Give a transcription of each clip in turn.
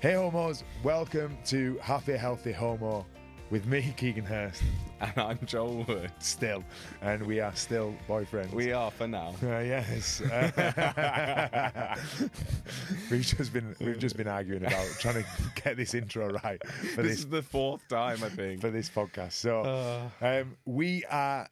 Hey homos, welcome to Happy Healthy Homo with me, Keegan Hirst, And I'm Joel Wood. still, and we are still boyfriends. We are for now. Uh, yes. Uh, we've just been we've just been arguing about trying to get this intro right for This this, is the fourth time, I think. for this podcast. So Uh. um, we are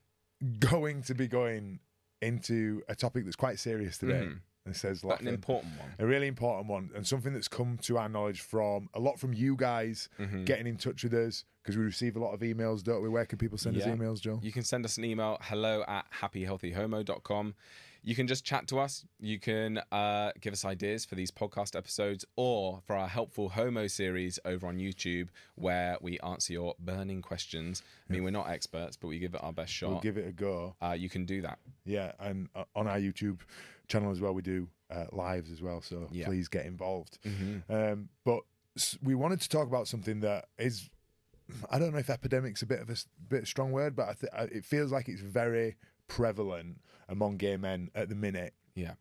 going to be going into a topic that's quite serious today. Mhm. It says But an important one. a really important one and something that's come to our knowledge from a lot from you guys Mm-hmm. getting in touch with us because we receive a lot of emails don't we where can people send us emails joe You can send us an email, hello at happyhealthyhomo.com. You can just chat to us. You can uh, give us ideas for these podcast episodes or for our Helpful Homo series over on YouTube, where we answer your burning questions. I mean, we're not experts, but we give it our best shot. we'll give it a go uh, you can do that. yeah and uh, on our youtube channel as well we do uh, lives as well so Yeah. please get involved Mm-hmm. um, but we wanted to talk about something that is i don't know if epidemic's a bit of a bit of strong word but I th- I- it feels like it's very prevalent among gay men at the minute Yeah.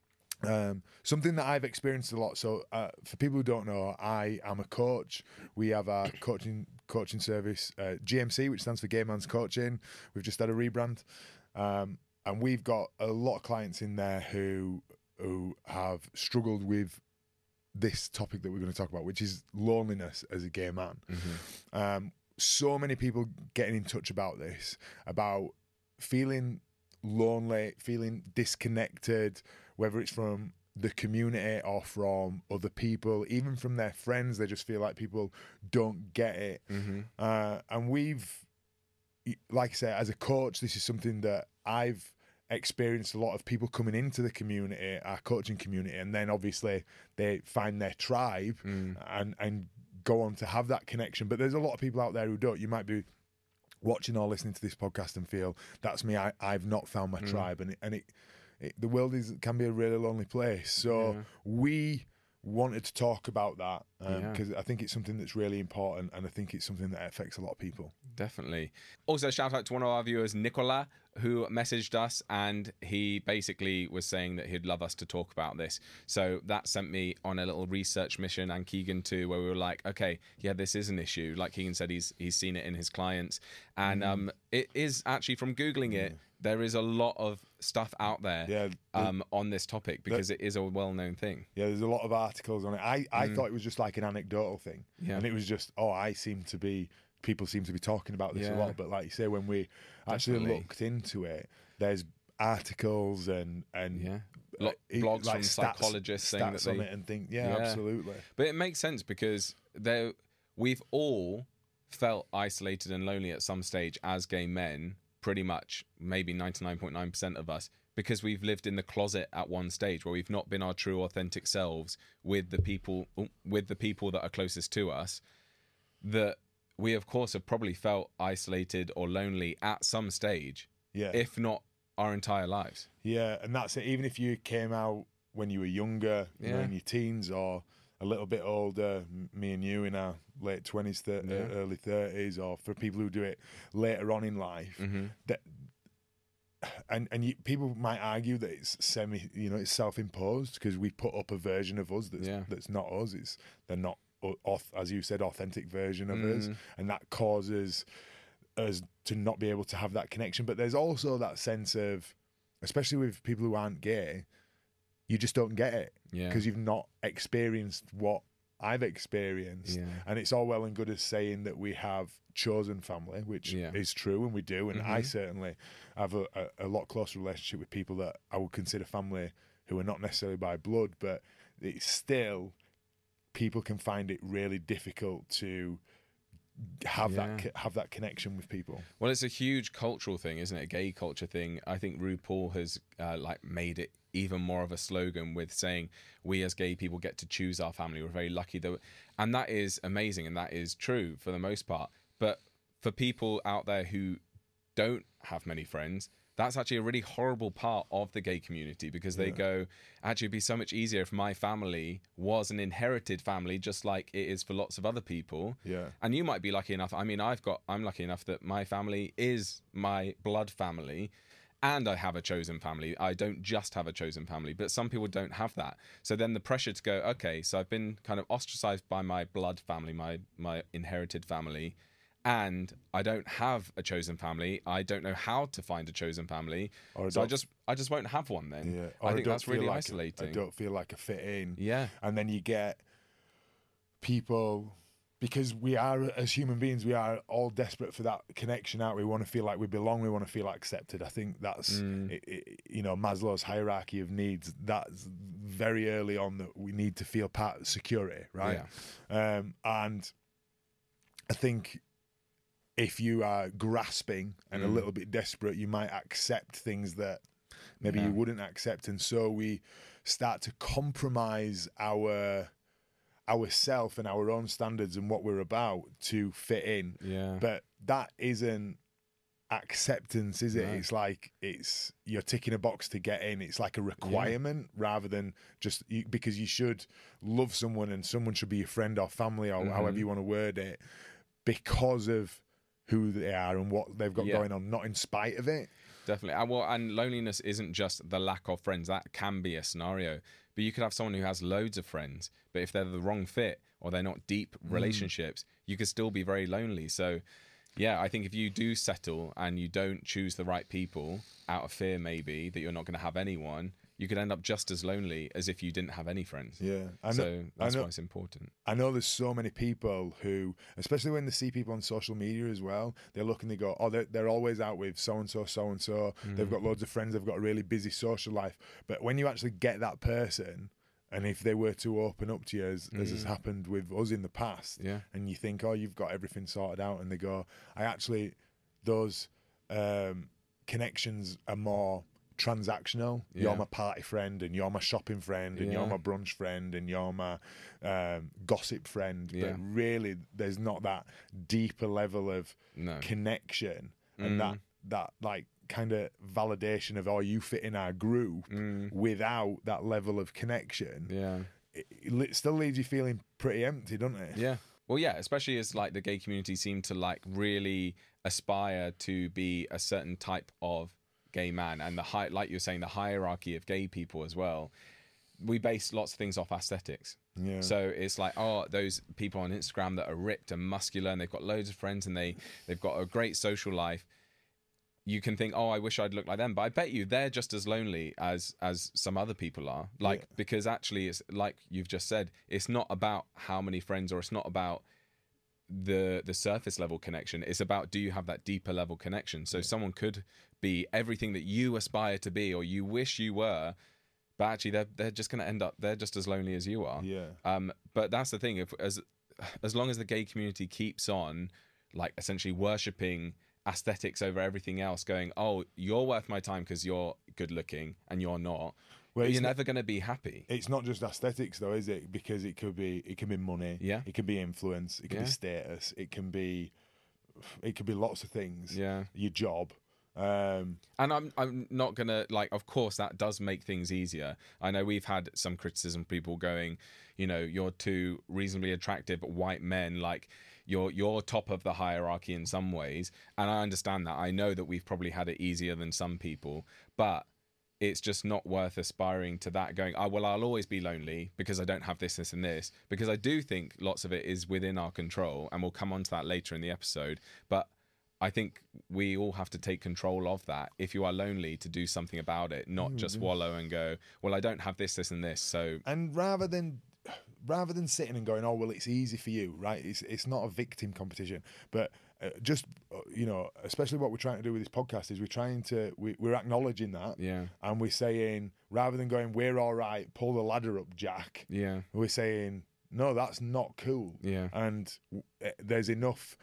Um, something that I've experienced a lot. So, uh, for people who don't know, I am a coach. We have our coaching coaching service, uh, GMC, which stands for Gay Man's Coaching. We've just had a rebrand, um, and we've got a lot of clients in there who who have struggled with this topic that we're going to talk about, which is loneliness as a gay man. Um, so many people getting in touch about this, about feeling lonely, feeling disconnected, whether it's from the community or from other people, even from their friends. They just feel like people don't get it. Mm-hmm. Uh, and we've, like I say, as a coach, this is something that I've experienced a lot of people coming into the community, our coaching community, and then obviously they find their tribe mm. and and go on to have that connection. But there's a lot of people out there who don't. You might be watching or listening to this podcast and feel that's me. I, I've not found my mm. tribe, and it, and it, it the world is can be a really lonely place. So we wanted to talk about that Yeah. because I think it's something that's really important, and I think it's something that affects a lot of people. Definitely. Also, shout out to one of our viewers, Nicola, who messaged us and he basically was saying that he'd love us to talk about this. So that sent me on a little research mission and Keegan too, where we were like, okay, yeah, this is an issue. Like Keegan said, he's he's seen it in his clients, and Mm. um, it is actually from googling it. There is a lot of stuff out there Yeah, um, on this topic because it is a well-known thing. Yeah, there's a lot of articles on it. I, I thought it was just like an anecdotal thing. Mm. Yeah. And it was just, oh, I seem to be, people seem to be talking about this a lot. But like you say, when we actually Definitely. looked into it, there's articles and, and Yeah. It- blogs like from stats- psychologists saying that they- it and think, yeah, Yeah. absolutely. But it makes sense because there we've all felt isolated and lonely at some stage as gay men, pretty much, maybe 99.9% of us, because we've lived in the closet at one stage where we've not been our true authentic selves with the people with the people that are closest to us that we of course have probably felt isolated or lonely at some stage Yeah. if not our entire lives. Yeah, and that's it. Even if you came out when you were younger, you know, in your teens or a little bit older, m- me and you in our late twenties, thir- Yeah. uh, early thirties, or for people who do it later on in life, Mm-hmm. that and and you, people might argue that it's semi, you know, it's self-imposed because we put up a version of us that's Yeah. that's not us. It's they're not, auth- as you said, authentic version of us, Mm. and that causes us to not be able to have that connection. But there's also that sense of, especially with people who aren't gay, you just don't get it Yeah. because you've not experienced what I've experienced. Yeah. And it's all well and good as saying that we have chosen family, which Yeah. is true, and we do. And I Mhm. certainly have a, a, a lot closer relationship with people that I would consider family who are not necessarily by blood, but it's still people can find it really difficult to have that Yeah. co- have that connection with people. Well, it's a huge cultural thing, isn't it? A gay culture thing. I think RuPaul has uh, like made it even more of a slogan with saying we as gay people get to choose our family. We're very lucky that, and that is amazing, and that is true for the most part. But for people out there who don't have many friends, that's actually a really horrible part of the gay community because they go, actually, it'd be so much easier if my family was an inherited family, just like it is for lots of other people. Yeah. And you might be lucky enough. I mean, I've got, I'm lucky enough that my family is my blood family. And I have a chosen family. I don't just have a chosen family, but some people don't have that. So then the pressure to go, okay, so I've been kind of ostracized by my blood family, my my inherited family, and I don't have a chosen family. I don't know how to find a chosen family. Or I so I just I just won't have one then. Yeah, I think don't that's really like isolating. I don't feel like a fit in. Yeah. and then you get people because we are as human beings we are all desperate for that connection out we want to feel like we belong we want to feel accepted i think that's Mm. it, it, you know maslow's hierarchy of needs that's very early on that we need to feel part of security right um, and i think if you are grasping and a Mm. little bit desperate you might accept things that maybe Yeah. you wouldn't accept and so we start to compromise our ourself and our own standards and what we're about to fit in Yeah. but that isn't acceptance is it it's like it's you're ticking a box to get in it's like a requirement rather than just you, because you should love someone and someone should be your friend or family or however Mhm. you want to word it because of who they are and what they've got Yeah. going on not in spite of it Definitely. And, well, and loneliness isn't just the lack of friends. That can be a scenario. But you could have someone who has loads of friends, but if they're the wrong fit or they're not deep Mm. relationships, you could still be very lonely. So, yeah, I think if you do settle and you don't choose the right people out of fear, maybe that you're not going to have anyone, you could end up just as lonely as if you didn't have any friends. yeah I know, so that's know, why it's important. I know there's so many people who, especially when they see people on social media as well, they look and they go, oh, they're, they're always out with so and so, so and so. They've got loads of friends, they've got a really busy social life. But when you actually get that person, and if they were to open up to you, as, as has happened with us in the past, Yeah. and you think, oh, you've got everything sorted out, and they go, I actually, those um, connections are more transactional. Yeah. You're my party friend, and you're my shopping friend, and you're my brunch friend, and you're my um, gossip friend. Yeah. But really, there's not that deeper level of No. connection and Mm. that that like kind of validation of oh you fit in our group Mm. without that level of connection Yeah. it, it still leaves you feeling pretty empty doesn't it Yeah. Well, yeah, especially as like the gay community seem to like really aspire to be a certain type of gay man, and the high, like you're saying, the hierarchy of gay people as well. We base lots of things off aesthetics. Yeah. So it's like, oh, those people on Instagram that are ripped and muscular, and they've got loads of friends, and they they've got a great social life. You can think, oh, I wish I'd look like them, but I bet you they're just as lonely as as some other people are. Like Yeah. because actually, it's like you've just said, it's not about how many friends, or it's not about the the surface level connection. It's about do you have that deeper level connection? So someone could be everything that you aspire to be, or you wish you were, but actually they're they're just going to end up they're just as lonely as you are. Yeah. Um. But that's the thing. If as as long as the gay community keeps on, like essentially worshipping aesthetics over everything else, going, oh, you're worth my time because you're good looking and you're not. Well, you're never going to be happy. it's not just aesthetics though is it because it could be it can be money Yeah. it can be influence it can Yeah. be status it can be it could be lots of things Yeah. your job Um, And I'm I'm not gonna like. Of course, that does make things easier. I know we've had some criticism, people going, you know, you're two reasonably attractive white men, like you're you're top of the hierarchy in some ways, and I understand that. I know that we've probably had it easier than some people, but it's just not worth aspiring to that. Going, oh well, I'll always be lonely because I don't have this, this, and this. Because I do think lots of it is within our control, and we'll come on to that later in the episode, but. I think we all have to take control of that. If you are lonely, to do something about it, not mm, just wallow and go, "Well, I don't have this, this, and this." So and rather than rather than sitting and going, "Oh well, it's easy for you," right? It's it's not a victim competition, but uh, just uh, you know, especially what we're trying to do with this podcast is we're trying to we, we're acknowledging that, Yeah. and we're saying rather than going, "We're all right, pull the ladder up, Jack," yeah, we're saying, "No, that's not cool." Yeah. and uh, there's enough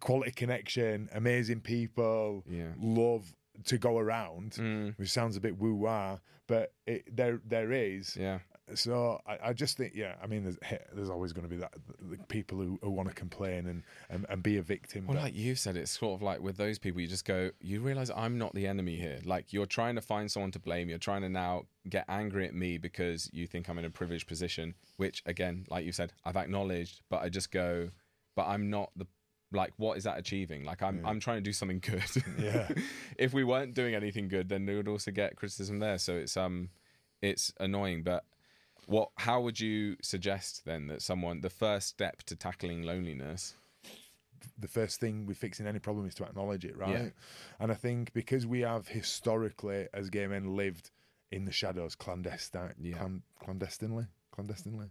quality connection, amazing people, Yeah. love to go around, Mm. which sounds a bit woo wah, but it, there there is. yeah. So I, I just think, yeah, I mean, there's, there's always going to be that the people who, who want to complain and, and, and be a victim. Well, but- like you said, it's sort of like with those people, you just go, you realize I'm not the enemy here. Like you're trying to find someone to blame. You're trying to now get angry at me because you think I'm in a privileged position, which again, like you said, I've acknowledged, but I just go, but I'm not the. Like, what is that achieving? Like, I'm I'm trying to do something good. Yeah. if we weren't doing anything good, then we would also get criticism there. So it's um, it's annoying. But what? How would you suggest then that someone the first step to tackling loneliness? the first thing with fixing any problem is to acknowledge it, right? Yeah. And I think because we have historically, as gay men, lived in the shadows clandestine, Yeah. clan, clandestinely, clandestinely.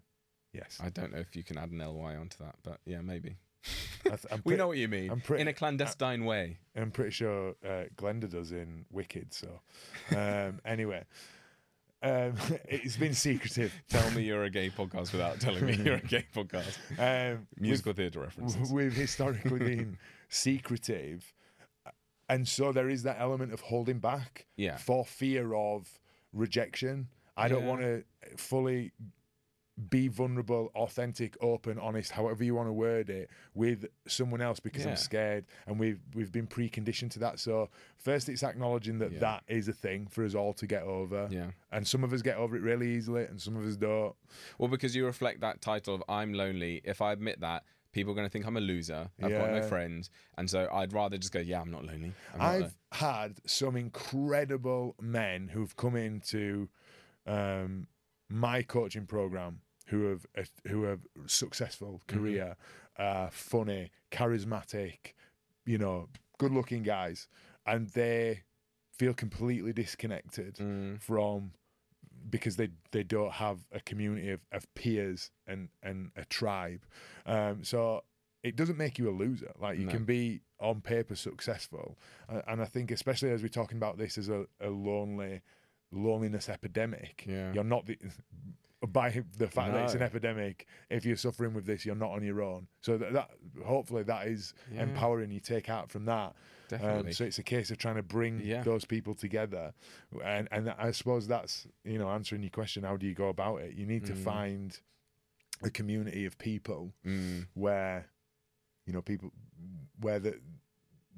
Yes, I don't know if you can add an ly onto that, but yeah, maybe. I th- We know what you mean. Pretty- in a clandestine way. I'm pretty sure uh, Glinda does in Wicked. So, um, anyway, um, it's been secretive. Tell me you're a gay podcast without telling me you're a gay podcast. Um, Musical theatre references. We've historically been secretive, and so there is that element of holding back Yeah. for fear of rejection. I don't want to fully be vulnerable, authentic, open, honest, however you want to word it, with someone else because Yeah. I'm scared, and we've we've been preconditioned to that. So first, it's acknowledging that Yeah. that is a thing for us all to get over. Yeah. and some of us get over it really easily, and some of us don't. Well, because you reflect that title of I'm lonely. If I admit that, people are going to think I'm a loser. I've got no friends. And so I'd rather just go, yeah, I'm not lonely. Not I've lo- had some incredible men who've come into um, my coaching program who have who have successful Mm-hmm. career, uh, funny, charismatic, you know, good-looking guys, and they feel completely disconnected Mm. from because they they don't have a community of, of peers and and a tribe. Um, so it doesn't make you a loser. Like you No. can be on paper successful, and, and I think especially as we're talking about this as a, a lonely loneliness epidemic. Yeah. You're not the by the fact that it's an epidemic. If you're suffering with this, you're not on your own. So that, that hopefully that is Yeah. empowering. You take out from that. Um, so it's a case of trying to bring Yeah. those people together, and and I suppose that's you know answering your question. How do you go about it? You need to Mm. find a community of people Mm. where you know people where the,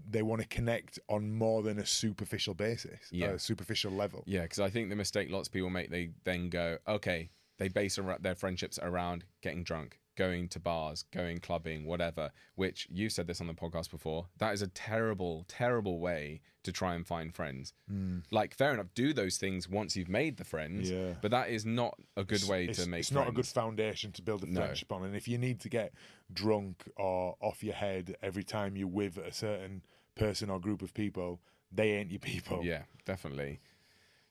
they want to connect on more than a superficial basis, Yeah. a superficial level. Yeah, because I think the mistake lots of people make, they then go, okay, they base their friendships around getting drunk, going to bars, going clubbing, whatever, which you said this on the podcast before. That is a terrible, terrible way to try and find friends. Hmm. Like, fair enough, do those things once you've made the friends, Yeah. but that is not a good way it's, to make it's friends. not a good foundation to build a No. friendship on. And if you need to get drunk or off your head every time you're with a certain person or group of people, they ain't your people. Yeah, definitely.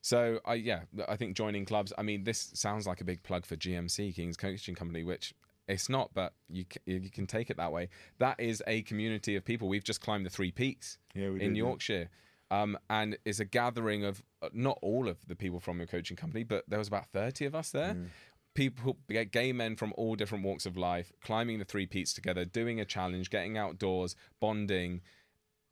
So I yeah, I think joining clubs. I mean, this sounds like a big plug for GMC Keegan's Coaching Company, which it's not, but you you can take it that way. That is a community of people. We've just climbed the three peaks Yeah, in did, yeah. Yorkshire, um, and it's a gathering of uh, not all of the people from your coaching company, but there was about thirty of us there. People, gay men from all different walks of life, climbing the three peaks together, doing a challenge, getting outdoors, bonding,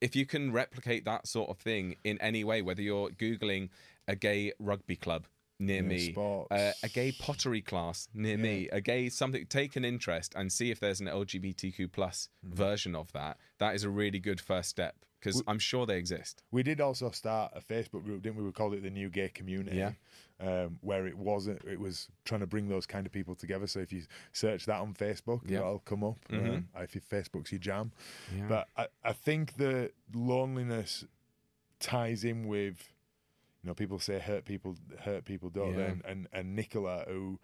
if you can replicate that sort of thing in any way, whether you're Googling a gay rugby club near Yeah, me, uh, a gay pottery class near me, a gay something. Take an interest and see if there's an LGBTQ plus Mm-hmm. version of that. That is a really good first step because I'm sure they exist. We did also start a Facebook group, didn't we? We called it the New Gay Community. Yeah. Um, where it wasn't, it was trying to bring those kind of people together. So if you search that on Facebook, Yeah. it'll come up. Mhm. Um, if your Facebook's your jam. Yeah. But I, I think the loneliness ties in with, you know, people say hurt people, hurt people, don't they? Yeah. And, and and Nicola, who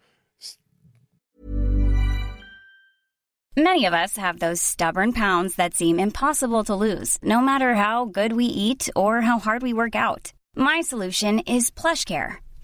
Many of us have those stubborn pounds that seem impossible to lose, no matter how good we eat or how hard we work out. My solution is PlushCare.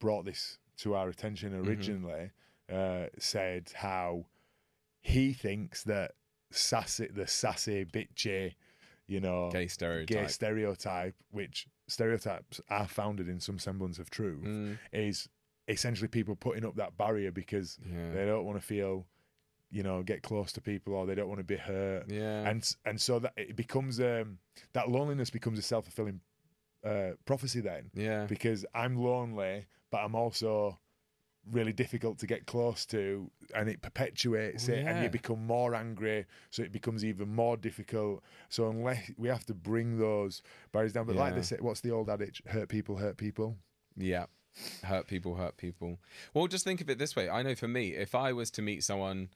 Brought this to our attention Mm-hmm. originally, uh, said how he thinks that sassy, the sassy, bitchy, you know, Gay stereotype. gay stereotype, which stereotypes are founded in some semblance of truth, Mm. is essentially people putting up that barrier because Yeah. they don't want to feel, you know, get close to people or they don't want to be hurt. Yeah. And and so that it becomes um that loneliness becomes a self fulfilling uh, prophecy then yeah. because I'm lonely, but I'm also really difficult to get close to, and it perpetuates Oh, it, and you become more angry, so it becomes even more difficult. So unless we have to bring those barriers down, but like they Yeah. say, what's the old adage? Hurt people, hurt people. Yeah. Hurt people, hurt people. Well, just think of it this way. I know for me, if I was to meet someone,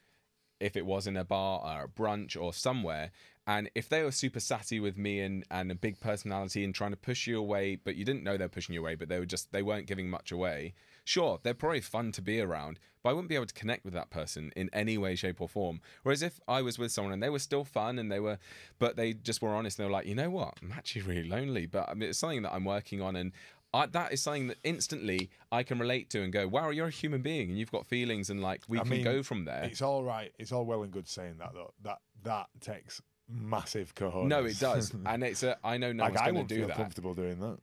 if it was in a bar or a brunch or somewhere, and if they were super sassy with me and, and a big personality and trying to push you away, but you didn't know they're pushing you away, but they were just, they weren't giving much away, sure, they're probably fun to be around, but I wouldn't be able to connect with that person in any way, shape, or form. Whereas if I was with someone and they were still fun and they were, but they just were honest, and they were like, you know what, I'm actually really lonely, but I mean, it's something that I'm working on and I, that is something that instantly I can relate to and go, wow, you're a human being and you've got feelings and like we I can mean, go from there. It's all right. It's all well and good saying that though. That that takes massive cojones. No, it does, and it's a. I know no like one's I going to do feel that. comfortable doing that.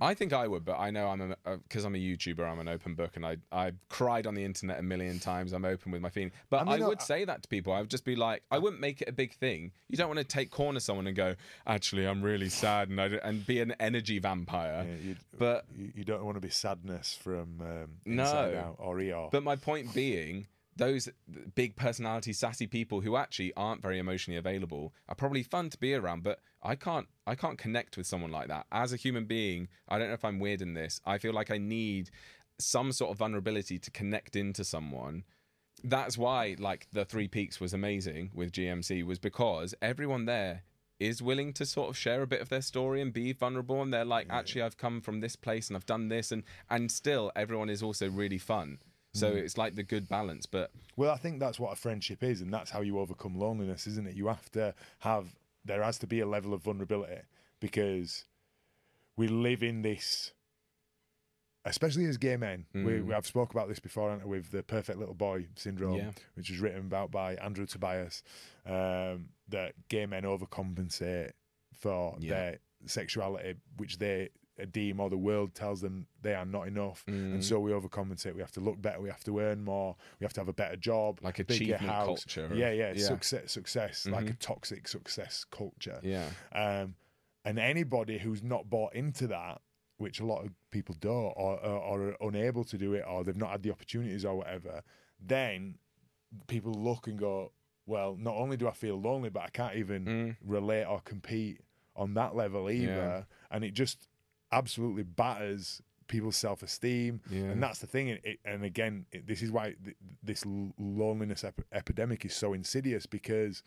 I think I would, but I know I'm a because I'm a YouTuber. I'm an open book, and I I cried on the internet a million times. I'm open with my feelings, but I I, mean, would I- say that to people. I would just be like, I wouldn't make it a big thing. You don't want to take corner someone and go, actually, I'm really sad, and I, and be an energy vampire. Yeah, you, But you, don't want to be sadness from um, No. or ER. But my point being, those big personality, sassy people who actually aren't very emotionally available are probably fun to be around. But I can't, I can't connect with someone like that as a human being. I don't know if I'm weird in this. I feel like I need some sort of vulnerability to connect into someone. That's why, like, the Three Peaks was amazing with GMC was because everyone there is willing to sort of share a bit of their story and be vulnerable and they're like actually I've come from this place and I've done this and and still everyone is also really fun so it's like the good balance but Well, I think that's what a friendship is, and that's how you overcome loneliness, isn't it? You have to have there has to be a level of vulnerability because we live in this, especially as gay men. We, Mm. we I've spoke about this before I, with the perfect little boy syndrome, Yeah. which was written about by Andrew Tobias. Um, that gay men overcompensate for Yeah. their sexuality, which they deem or the world tells them they are not enough, Mm. and so we overcompensate. We have to look better. We have to earn more. We have to have a better job, Like bigger achievement house. culture Yeah, yeah, yeah. success, success, like a Mhm. toxic success culture. yeah Um, and anybody who's not bought into that, which a lot of people don't, or, or, or are unable to do it, or they've not had the opportunities or whatever, then people look and go, well, not only do I feel lonely, but I can't even Mm. relate or compete on that level either. Yeah. And it just absolutely batters people's self esteem. Yeah. And that's the thing. It, it- and again, it, this is why th- this loneliness ep- epidemic is so insidious because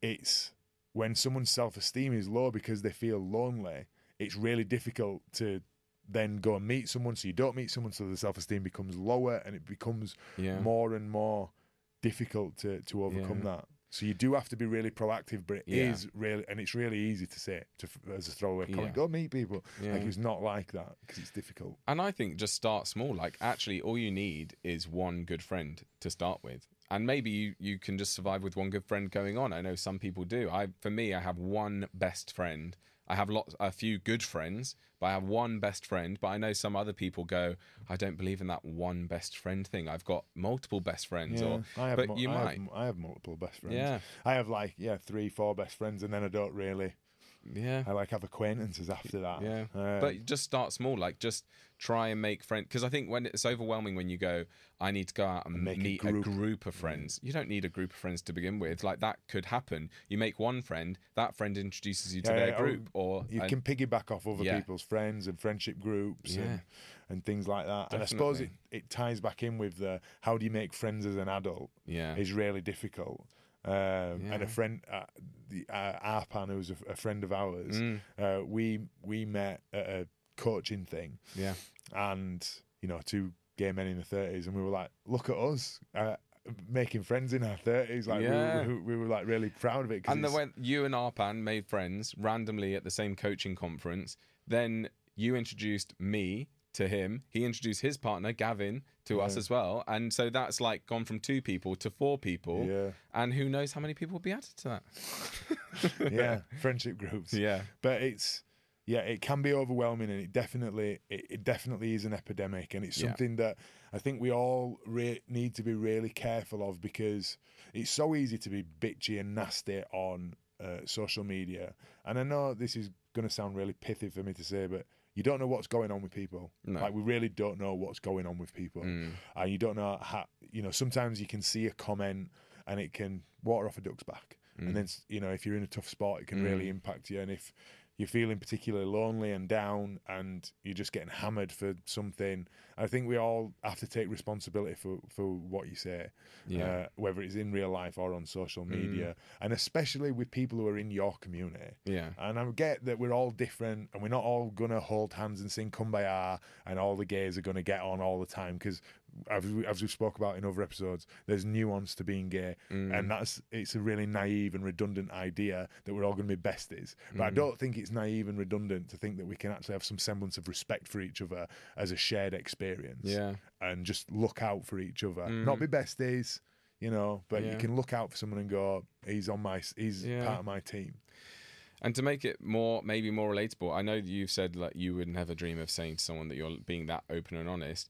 it's when someone's self esteem is low because they feel lonely, it's really difficult to then go and meet someone. So you don't meet someone, so the self esteem becomes lower and it becomes Yeah. more and more difficult to, to overcome Yeah. that. So you do have to be really proactive, but it is Yeah. really, and it's really easy to say to, as a throwaway comment, Yeah. go meet people. Yeah. Like it's not like that because it's difficult. And I think just start small. Like actually, all you need is one good friend to start with, and maybe you you can just survive with one good friend going on. I know some people do. I for me, I have one best friend. I have lots, a few good friends, but I have one best friend. But I know some other people go, I don't believe in that one best friend thing. I've got multiple best friends, or I have, but mul- you I have might, m- I have multiple best friends. Yeah. I have like yeah three, four best friends, and then I don't really. yeah. I like have acquaintances after that. Yeah, Um, but just start small. Like just try and make friends. Because I think when it's overwhelming when you go, I need to go out and make a meet a group. group. of friends. You don't need a group of friends to begin with. Like that could happen. You make one friend, that friend introduces you to Yeah, their yeah, group, or you and- can piggyback off other Yeah. people's friends and friendship groups Yeah. and, and things like that. And I suppose it, it ties back in with the how do you make friends as an adult Yeah. is really difficult. Um, And a friend, uh, the uh, Arpan, who's a, a friend of ours, Mm. uh, we we met at a coaching thing, yeah, and you know, two gay men in the thirties, and we were like, look at us. Uh, making friends in our 30s like Yeah. we, were, we were like really proud of it and then it's- when you and Arpan made friends randomly at the same coaching conference, then you introduced me to him. He introduced his partner Gavin to us as well, and so that's like gone from two people to four people. Yeah. And who knows how many people will be added to that? yeah, friendship groups. Yeah. but it's yeah, it can be overwhelming, and it definitely it, it definitely is an epidemic, and it's Yeah. something that I think we all re- need to be really careful of because it's so easy to be bitchy and nasty on uh, social media, and I know this is going to sound really pithy for me to say, but. You don't know what's going on with people. No. Like we really don't know what's going on with people, Mm. and you don't know how. You know, sometimes you can see a comment and it can water off a duck's back, Mm. and then you know if you're in a tough spot, it can really impact you. And if you're feeling particularly lonely and down, and you're just getting hammered for something, I think we all have to take responsibility for for what you say, Yeah. uh, whether it's in real life or on social media, and especially with people who are in your community. Yeah. And I get that we're all different and we're not all going to hold hands and sing Kumbaya and all the gays are going to get on all the time because, as we, as we spoke about in other episodes, there's nuance to being gay. Mm. And that's it's a really naive and redundant idea that we're all going to be besties. But I mm. don't think it's naive and redundant to think that we can actually have some semblance of respect for each other as a shared experience. Yeah. And just look out for each other. Mm. Not be besties. You know, but you can look out for someone and go, "He's on my, he's Yeah. part of my team." And to make it more, maybe more relatable, I know that you've said like you would never dream of saying to someone that you're being that open and honest.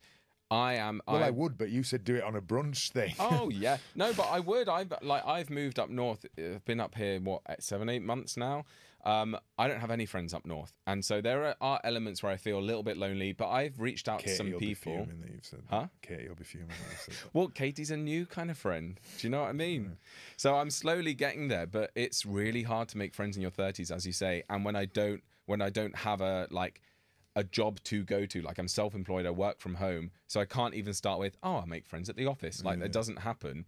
I am. Well, I, would, but you said do it on a brunch thing. oh yeah, no, but I would. I've like I've moved up north. I've been up here what seven, eight months now. Um, I don't have any friends up north, and so there are, are elements where I feel a little bit lonely. But I've reached out to Katie some will people. that you've said Huh? Katie will be fuming that you've said. Well, Katie's a new kind of friend. Do you know what I mean? So I'm slowly getting there, but it's really hard to make friends in your 30s, as you say. And when I don't, when I don't have a like a job to go to, like I'm self-employed, I work from home, so I can't even start with, oh, I make friends at the office. Like that doesn't happen.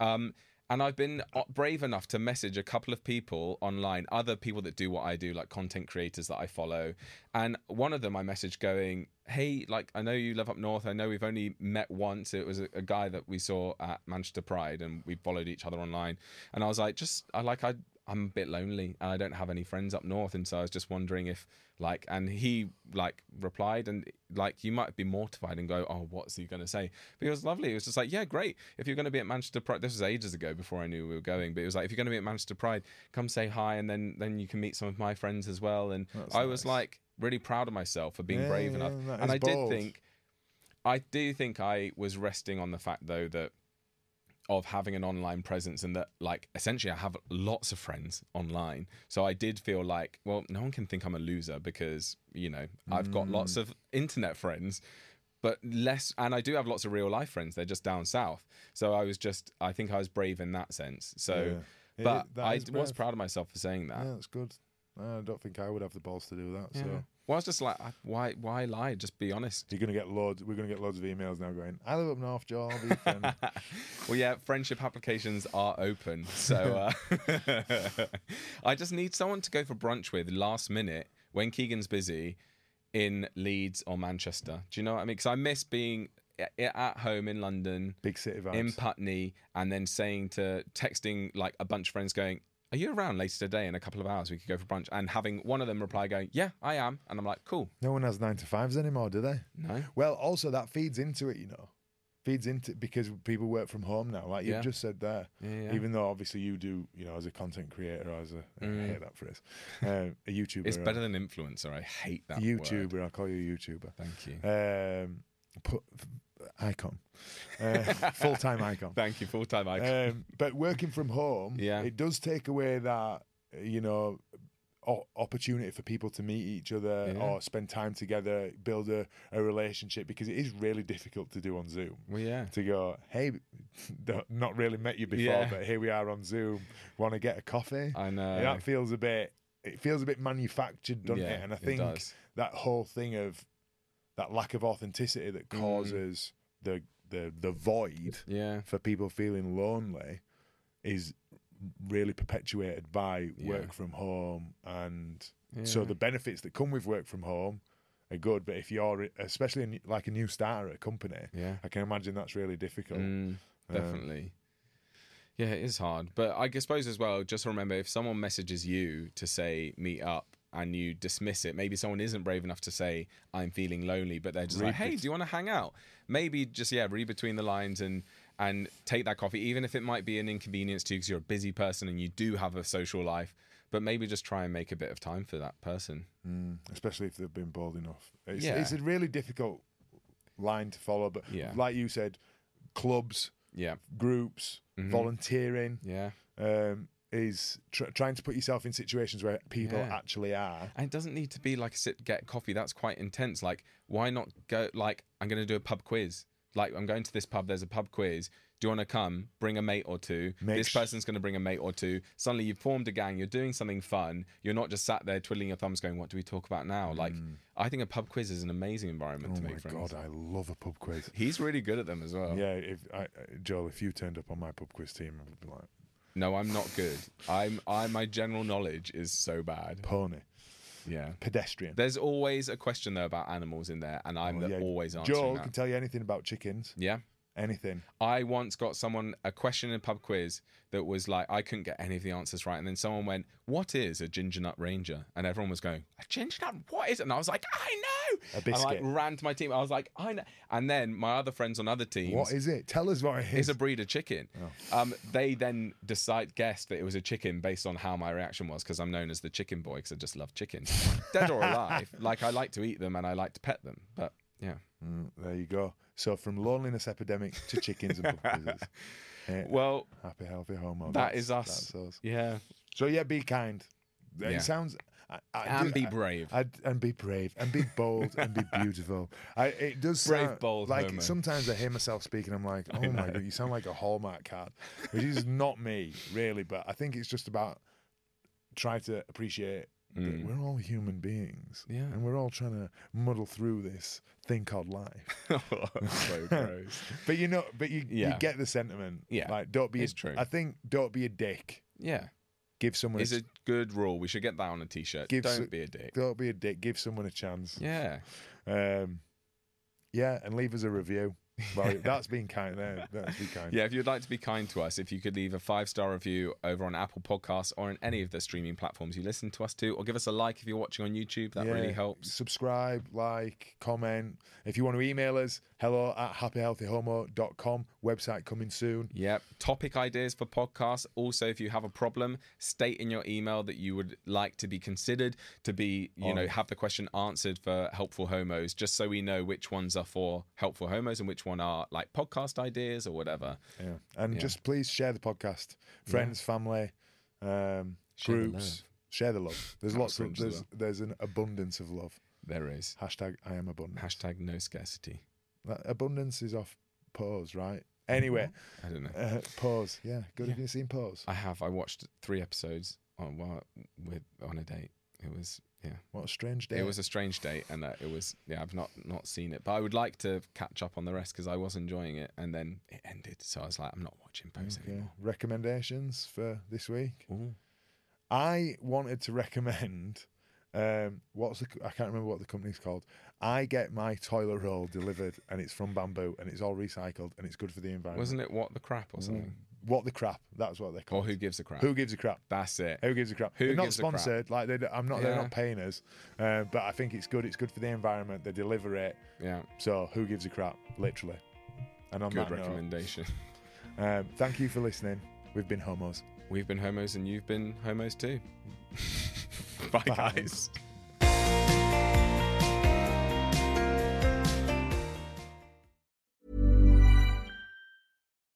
Um, and I've been uh, brave enough to message a couple of people online, other people that do what I do, like content creators that I follow. And one of them I messaged going, Hey, like, I know you live up north. I know we've only met once. It was a, a guy that we saw at Manchester Pride and we followed each other online. And I was like, just, I like, I, I'm a bit lonely and I don't have any friends up north. And so I was just wondering if, like, and he, like, replied and, like, you might be mortified and go, oh, what's he going to say? But it was lovely. It was just like, yeah, great. If you're going to be at Manchester Pride, this was ages ago before I knew we were going, but it was like, if you're going to be at Manchester Pride, come say hi and then, then you can meet some of my friends as well. And I was like, really proud of myself for being Yeah, brave yeah, enough. And I bold. did think, I do think I was resting on the fact though that of having an online presence and that like essentially I have lots of friends online. So I did feel like, well, no one can think I'm a loser because, you know, I've got Mm. lots of internet friends. But less, and I do have lots of real life friends. They're just down south. So I was just, I think I was brave in that sense. So, Yeah. but It- I was proud of myself for saying that. Yeah, that's good. I don't think I would have the balls to do that. Yeah. So Well, I was just like, why, why lie? Just be honest. you're gonna get loads. We're gonna get loads of emails now going. I live up north, Joel. I'll be friend." well, yeah, friendship applications are open. So uh, I just need someone to go for brunch with last minute when Keegan's busy in Leeds or Manchester. Do you know what I mean? Because I miss being at home in London, Big city vibes. in Putney, and then saying to texting like a bunch of friends going, Are you around later today in a couple of hours? We could go for brunch. And having one of them reply going, Yeah, I am. And I'm like, Cool. no one has nine to fives anymore, do they? No. Well, also that feeds into it, you know. Feeds into because people work from home now, like Yeah. you've just said there. Yeah, yeah. Even though obviously you do, you know, as a content creator, or as a I hate that phrase, um, a YouTuber. Mm. It's uh, better than influencer. I hate that. YouTuber. Word. I'll call you a YouTuber. Thank you. Um, icon, uh, full time icon. Thank you. Full time icon. Um, but working from home, Yeah. it does take away that you know o- opportunity for people to meet each other Yeah. or spend time together, build a, a relationship because it is really difficult to do on Zoom. well, yeah. To go, hey, don't- really met you before, Yeah. but here we are on Zoom. Want to get a coffee? I know. that feels a bit. It feels a bit manufactured, doesn't Yeah, it? And I think that whole thing of that lack of authenticity that Mm. causes the the the void Yeah. for people feeling lonely is really perpetuated by Yeah. work from home and so the benefits that come with work from home are good but if you're especially in, like a new starter at a company Yeah. i can imagine that's really difficult Mm, Um, definitely. yeah, it is hard. But I suppose as well, just remember if someone messages you to say meet up and you dismiss it, maybe someone isn't brave enough to say I'm feeling lonely, but they're just Read like, hey, do you want to hang out? Maybe just yeah, read between the lines and and take that coffee, even if it might be an inconvenience to you because you're a busy person and you do have a social life. But maybe just try and make a bit of time for that person. Mm, especially if they've been bold enough it's, Yeah. it's a really difficult line to follow but Yeah. like you said clubs Yeah, groups Mhm. volunteering yeah. um, is tr- trying to put yourself in situations where people Yeah. actually are And it doesn't need to be like a sit get coffee. That's quite intense. Like, why not go? Like, I'm going to do a pub quiz. Like, I'm going to this pub. There's a pub quiz. Do you want to come? Bring a mate or two. Make this sh- person's going to bring a mate or two. Suddenly, you've formed a gang. You're doing something fun. You're not just sat there twiddling your thumbs, going, "What do we talk about now?" Like, I think a pub quiz is an amazing environment oh to my make friends. god i love a pub quiz He's really good at them as well. Yeah, if I, uh, Joel, if you turned up on my pub quiz team, I would be like No, I'm not good. I'm. I my general knowledge is so bad. pony, Yeah. pedestrian. There's always a question though about animals in there, and I'm Oh, yeah. always answering Joel that. can tell you anything about chickens, yeah. anything. I once got someone a question in a pub quiz that was like I couldn't get any of the answers right, and then someone went, "What is a ginger nut ranger?" And everyone was going, "A ginger nut? What is it?" And I was like, "I know." A And I like, ran to my team. I was like, "I know." And then my other friends on other teams. What is it? Tell us what it It's a breed of chicken. Oh. Um, they then decide guessed that it was a chicken based on how my reaction was because I'm known as the chicken boy because I just love chickens, dead or alive. Like I like to eat them and I like to pet them. But yeah, Mm, there you go. So from loneliness epidemic to chickens and. Eh, well, happy, healthy homo. that That's- is us. That's us. Yeah, So yeah, be kind. It Yeah. sounds. I, I and do- be brave. I'd, and be brave and be bold and be beautiful. I, it does Brave, sound, bold Like homo. sometimes I hear myself speaking. I'm like, oh my god, you sound like a Hallmark card, which is not me really. But I think it's just about try to appreciate that we're all human beings, Mm. Yeah. and we're all trying to muddle through this thing called life. so gross. But you know, but you, you get the sentiment. Yeah, like don't be. it's a, true. I think don't be a dick. Yeah, Give someone. it's a, a good rule. We should get that on a t-shirt. Give Don't so- be a dick. Don't be a dick. Give someone a chance. Yeah, Um, yeah, and leave us a review. Well, that's been kind there. That's been kind. yeah. If you'd like to be kind to us, if you could leave a five-star review over on Apple Podcasts or on any of the streaming platforms you listen to us to, or give us a like if you're watching on YouTube, that really helps. Subscribe, like, comment. If you want to email us, hello at happyhealthyhomo.com. Website coming soon. Yep. Topic ideas for podcasts. Also, if you have a problem, state in your email that you would like to be considered to be, you know, oh. have the question answered for helpful homos, just so we know which ones are for helpful homos and which one are like podcast ideas or whatever. Yeah. And Yeah. just please share the podcast. Friends, family, um, Share groups. love. Share the love. There's lots of there's well. there's an abundance of love. There is. Hashtag I am abundant. Hashtag no scarcity. That abundance is off pause, right? Anyway, I don't know. uh, pause. Yeah, good. Yeah. Have you seen Pose? I have. I watched three episodes on while with on a date. it was yeah. What a strange day. It was a strange day, and uh, it was yeah. I've not not seen it, but I would like to catch up on the rest because I was enjoying it, and then it ended. So I was like, I'm not watching Pose Okay. anymore. Recommendations for this week? Ooh. I wanted to recommend. Um, what's the? I can't remember what the company's called. I get my toilet roll delivered, and it's from bamboo, and it's all recycled, and it's good for the environment. Wasn't it what the crap or something? What the crap? That's what they're Or called. who gives a crap? Who gives a crap? That's it. Who gives a crap? Who they're not gives a crap? sponsored. Like they, I'm not. They're not paying us. Uh, but I think it's good. It's good for the environment. They deliver it. Yeah. So who gives a crap? Literally. And on Good that note, recommendation. um, thank you for listening. We've been homos. We've been homos, and you've been homos too. Bye, Bye. guys.